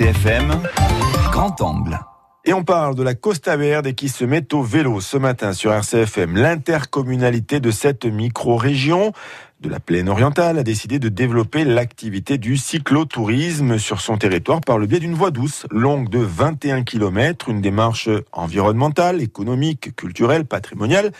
RCFM, grand angle. Et on parle de la Costa Verde qui se met au vélo ce matin sur RCFM. L'intercommunalité de cette micro-région de la plaine orientale a décidé de développer l'activité du cyclotourisme sur son territoire par le biais d'une voie douce longue de 21 km, une démarche environnementale, économique, culturelle, patrimoniale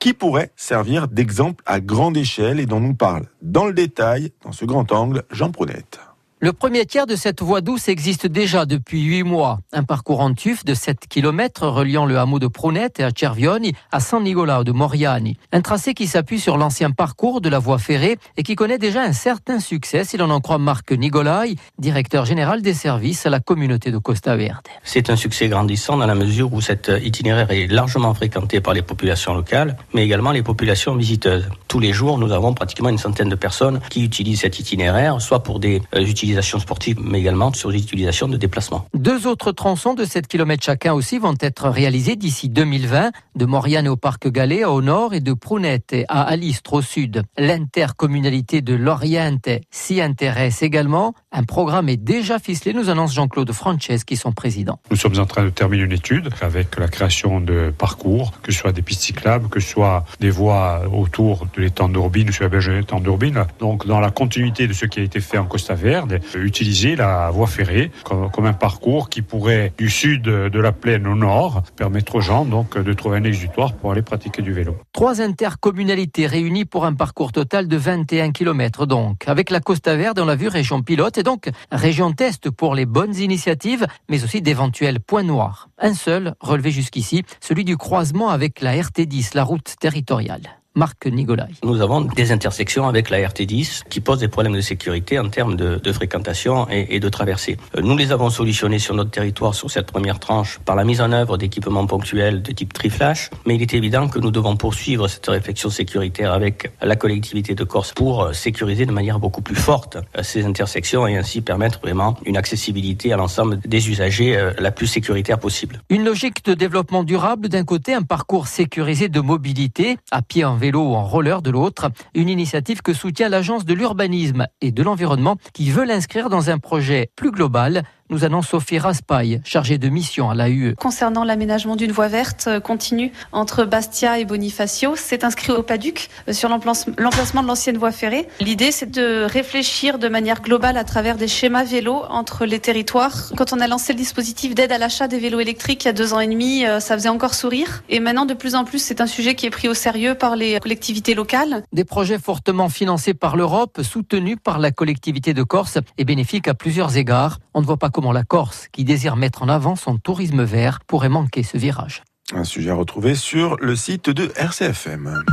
qui pourrait servir d'exemple à grande échelle et dont nous parle dans le détail, dans ce grand angle, Jean Pronette. Le premier tiers de cette voie douce existe déjà depuis huit mois. Un parcours en tuf de 7 km reliant le hameau de Prunette à Cervioni à San Nicolao de Moriani. Un tracé qui s'appuie sur l'ancien parcours de la voie ferrée et qui connaît déjà un certain succès si l'on en croit Marc Nicolai, directeur général des services à la communauté de Costa Verde. C'est un succès grandissant dans la mesure où cet itinéraire est largement fréquenté par les populations locales, mais également les populations visiteuses. Tous les jours, nous avons pratiquement une centaine de personnes qui utilisent cet itinéraire, soit pour des utilisations utilisations sportives, mais également sur l'utilisation de déplacements. Deux autres tronçons de 7 km chacun aussi vont être réalisés d'ici 2020, de Moriane au Parc Galais au nord et de Prunette à Alistre au sud. L'intercommunalité de l'Oriente s'y intéresse également. Un programme est déjà ficelé, nous annonce Jean-Claude qui son président. Nous sommes en train de terminer une étude avec la création de parcours, que ce soit des pistes cyclables, que ce soit des voies autour de l'étang d'Urbine, sur la berge de l'étang d'Urbine. Donc, dans la continuité de ce qui a été fait en Costa Verde, utiliser la voie ferrée comme, un parcours qui pourrait, du sud de la plaine au nord, permettre aux gens donc de trouver un exutoire pour aller pratiquer du vélo. Trois intercommunalités réunies pour un parcours total de 21 km donc. Avec la Costa Verde, on l'a vu, région pilote et donc région test pour les bonnes initiatives, mais aussi d'éventuels points noirs. Un seul relevé jusqu'ici, celui du croisement avec la RT10, la route territoriale. Marc Nigolai. Nous avons des intersections avec la RT10 qui posent des problèmes de sécurité en termes de, de fréquentation et, et, de traversée. Euh, nous les avons solutionnés sur notre territoire sur cette première tranche par la mise en œuvre d'équipements ponctuels de type triflash, mais il est évident que nous devons poursuivre cette réflexion sécuritaire avec la collectivité de Corse pour euh, sécuriser de manière beaucoup plus forte euh, ces intersections et ainsi permettre vraiment une accessibilité à l'ensemble des usagers la plus sécuritaire possible. Une logique de développement durable d'un côté, un parcours sécurisé de mobilité à pied en vélo en roller de l'autre, une initiative que soutient l'Agence de l'urbanisme et de l'environnement qui veut l'inscrire dans un projet plus global nous annonce Sophie Raspail, chargée de mission à l'AUE. Concernant l'aménagement d'une voie verte euh, continue entre Bastia et Bonifacio, c'est inscrit au PADUC euh, sur l'emplacement de l'ancienne voie ferrée. L'idée, c'est de réfléchir de manière globale à travers des schémas vélos entre les territoires. Quand on a lancé le dispositif d'aide à l'achat des vélos électriques il y a deux ans et demi, euh, ça faisait encore sourire. Et maintenant, de plus en plus, c'est un sujet qui est pris au sérieux par les collectivités locales. Des projets fortement financés par l'Europe, soutenus par la collectivité de Corse et bénéfiques à plusieurs égards. On ne voit pas comment la Corse, qui désire mettre en avant son tourisme vert, pourrait manquer ce virage. Un sujet à retrouver sur le site de RCFM.